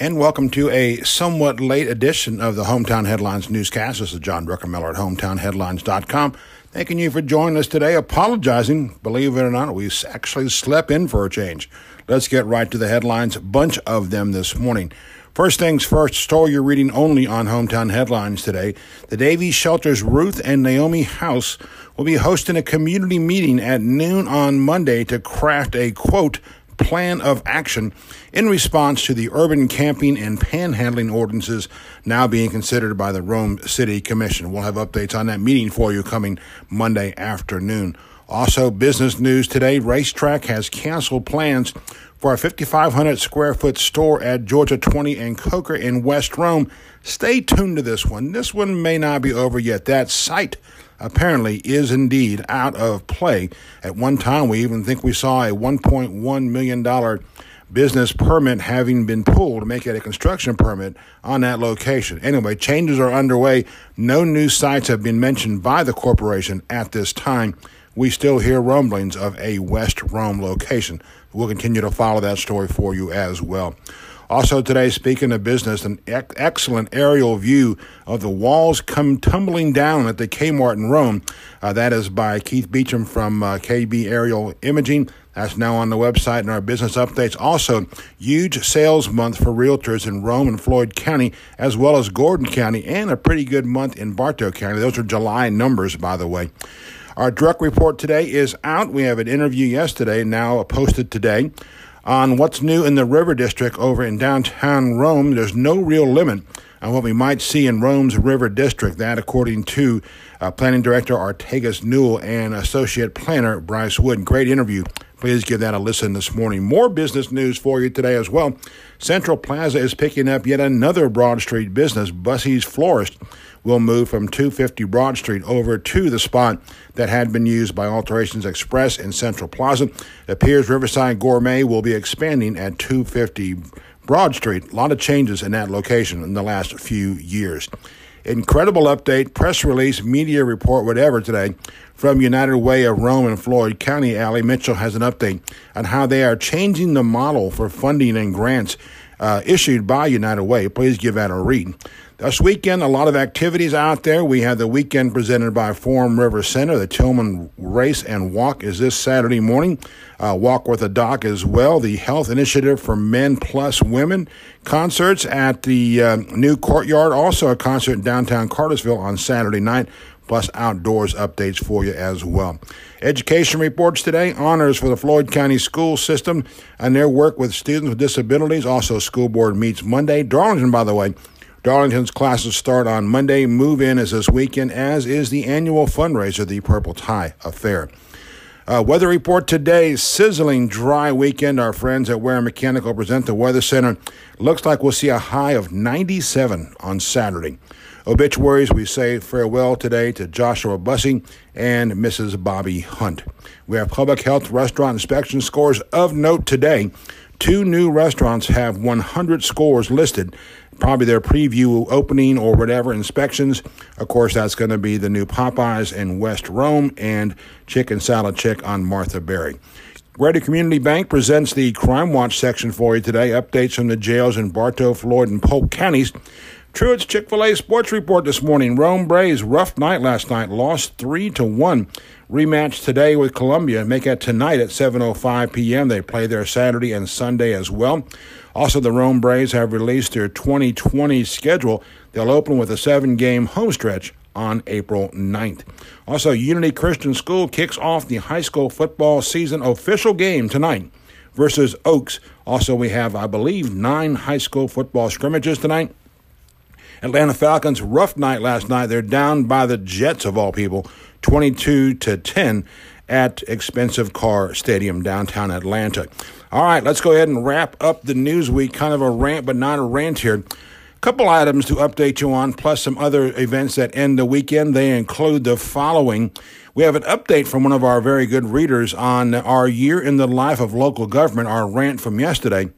and welcome to a somewhat late edition of the Hometown Headlines newscast. This is John Druckenmiller at hometownheadlines.com. Thanking you for joining us today. Apologizing, believe it or not, we actually slept in for a change. Let's get right to the headlines, a bunch of them this morning. First things first, story you're reading only on Hometown Headlines today. The Davies Shelter's Ruth and Naomi House will be hosting a community meeting at noon on Monday to craft a quote plan of action in response to the urban camping and panhandling ordinances now being considered by the Rome City Commission. We'll have updates on that meeting for you coming Monday afternoon. Also, business news today RaceTrac has canceled plans for a 5,500 square foot store at Georgia 20 and Coker in West Rome. Stay tuned to this one. This one may not be over yet. That site apparently is indeed out of play. At one time, we even think we saw a $1.1 million business permit having been pulled to make it a construction permit on that location. Anyway, changes are underway. No new sites have been mentioned by the corporation at this time. We still hear rumblings of a West Rome location. We'll continue to follow that story for you as well. Also today, speaking of business, an ec- excellent aerial view of the walls come tumbling down at the Kmart in Rome. Uh, that is by Keith Beecham from uh, KB Aerial Imaging. That's now on the website and our business updates. Also, huge sales month for realtors in Rome and Floyd County, as well as Gordon County, and a pretty good month in Bartow County. Those are July numbers, by the way. Our direct report today is out. We have an interview yesterday, now posted today on what's new in the River District over in downtown Rome. There's no real limit on what we might see in Rome's River District. That, according to uh, Planning Director Artagus Newell and Associate Planner Bryce Wood. Great interview. Please give that a listen this morning. More business news for you today as well. Central Plaza is picking up yet another Broad Street business, Bussey's Florist will move from 250 Broad Street over to the spot that had been used by Alterations Express in Central Plaza. It appears Riverside Gourmet will be expanding at 250 Broad Street. A lot of changes in that location in the last few years. Incredible update, press release, media report, whatever today from United Way of Rome and Floyd County. Allie Mitchell has an update on how they are changing the model for funding and grants uh, issued by United Way. Please give that a read. This weekend, a lot of activities out there. We have the weekend presented by Forum River Center. The Tillman Race and Walk is this Saturday morning. Uh, walk with a Doc as well. The Health Initiative for Men Plus Women concerts at the uh, new courtyard. Also, a concert in downtown Cartersville on Saturday night plus outdoors updates for you as well. Education reports today honors for the Floyd County school system and their work with students with disabilities. Also, school board meets Monday. Darlington, by the way, Darlington's classes start on Monday. Move in is this weekend, as is the annual fundraiser, the Purple Tie Affair. Uh, weather report today sizzling dry weekend. Our friends at Ware Mechanical present the Weather Center. Looks like we'll see a high of 97 on Saturday. Obituaries, we say farewell today to Joshua Bussey and Mrs. Bobby Hunt. We have public health restaurant inspection scores of note today. Two new restaurants have 100 scores listed probably their preview opening or whatever inspections. Of course, that's going to be the new Popeyes in West Rome and Chicken Salad Chick on Martha Berry. Greater Community Bank presents the Crime Watch section for you today. Updates from the jails in Bartow, Floyd, and Polk counties. Truett's Chick fil A Sports Report this morning. Rome Braves, rough night last night, lost 3 to 1. Rematch today with Columbia. Make it tonight at 7.05 p.m. They play there Saturday and Sunday as well. Also, the Rome Braves have released their 2020 schedule. They'll open with a seven game homestretch on April 9th. Also, Unity Christian School kicks off the high school football season official game tonight versus Oaks. Also, we have, I believe, nine high school football scrimmages tonight. Atlanta Falcons, rough night last night. They're down by the Jets, of all people, 22 to 10 at Expensive Car Stadium, downtown Atlanta. All right, let's go ahead and wrap up the news week. Kind of a rant, but not a rant here. A Couple items to update you on, plus some other events that end the weekend. They include the following. We have an update from one of our very good readers on our year in the life of local government, our rant from yesterday.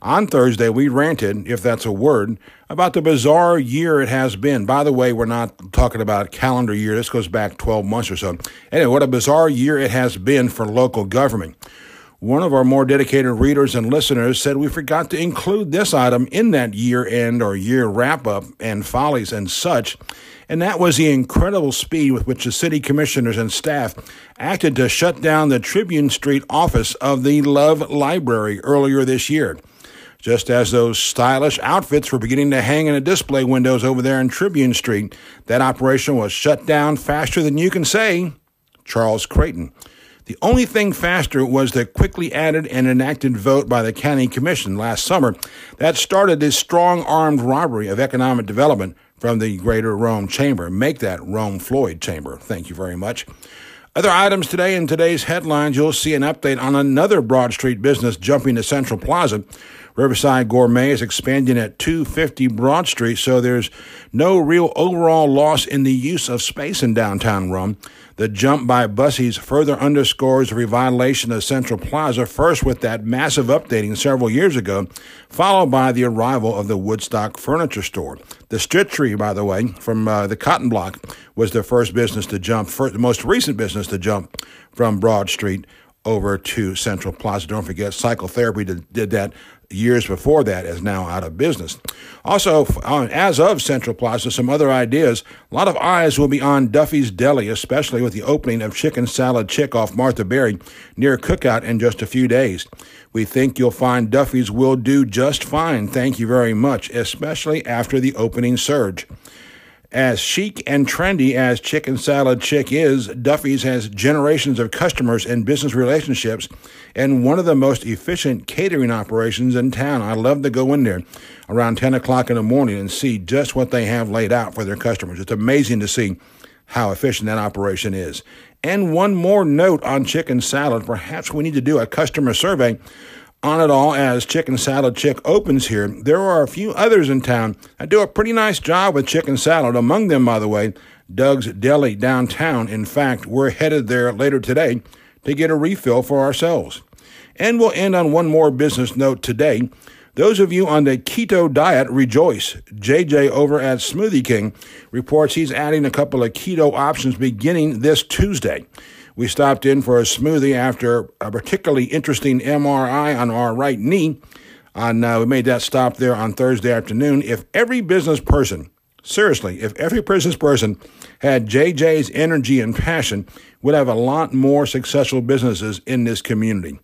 On Thursday, we ranted, if that's a word, about the bizarre year it has been. By the way, we're not talking about calendar year. This goes back 12 months or so. Anyway, what a bizarre year it has been for local government. One of our more dedicated readers and listeners said we forgot to include this item in that year end or year wrap up and follies and such. And that was the incredible speed with which the city commissioners and staff acted to shut down the Tribune Street office of the Love Library earlier this year. Just as those stylish outfits were beginning to hang in the display windows over there in Tribune Street, that operation was shut down faster than you can say. Charles Creighton. The only thing faster was the quickly added and enacted vote by the County Commission last summer that started this strong armed robbery of economic development from the Greater Rome Chamber. Make that Rome Floyd Chamber. Thank you very much. Other items today in today's headlines, you'll see an update on another Broad Street business jumping to Central Plaza. Riverside Gourmet is expanding at 250 Broad Street, so there's no real overall loss in the use of space in downtown Rome. The jump by Bussey's further underscores the revitalization of Central Plaza, first with that massive updating several years ago, followed by the arrival of the Woodstock Furniture Store. The Stritch Tree, by the way, from uh, the Cotton Block, was the first business to jump, first, the most recent business to jump from Broad Street over to Central Plaza. Don't forget, Cycle Therapy did, did that years before that is now out of business. Also, as of Central Plaza, some other ideas. A lot of eyes will be on Duffy's Deli, especially with the opening of Chicken Salad Chick off Martha Berry near Cookout in just a few days. We think you'll find Duffy's will do just fine. Thank you very much, especially after the opening surge. As chic and trendy as Chicken Salad Chick is, Duffy's has generations of customers and business relationships and one of the most efficient catering operations in town. I love to go in there around 10 o'clock in the morning and see just what they have laid out for their customers. It's amazing to see how efficient that operation is. And one more note on chicken salad perhaps we need to do a customer survey on it all as Chicken Salad Chick opens here. There are a few others in town that do a pretty nice job with chicken salad. Among them, by the way, Doug's Deli downtown. In fact, we're headed there later today to get a refill for ourselves. And we'll end on one more business note today. Those of you on the keto diet rejoice. JJ over at Smoothie King reports he's adding a couple of keto options beginning this Tuesday. We stopped in for a smoothie after a particularly interesting MRI on our right knee. And uh, we made that stop there on Thursday afternoon. If every business person, seriously, if every business person had JJ's energy and passion, we'd have a lot more successful businesses in this community.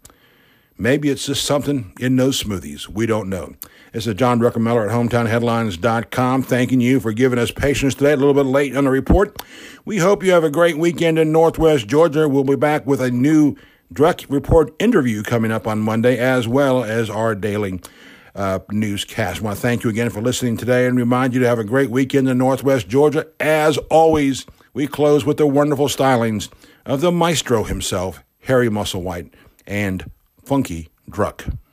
Maybe it's just something in those smoothies. We don't know. This is John Druckenmiller at HometownHeadlines.com thanking you for giving us patience today. A little bit late on the report. We hope you have a great weekend in Northwest Georgia. We'll be back with a new Druck Report interview coming up on Monday, as well as our daily uh, newscast. I want to thank you again for listening today and remind you to have a great weekend in Northwest Georgia. As always, we close with the wonderful stylings of the maestro himself, Harry Musselwhite, and Funky Druck.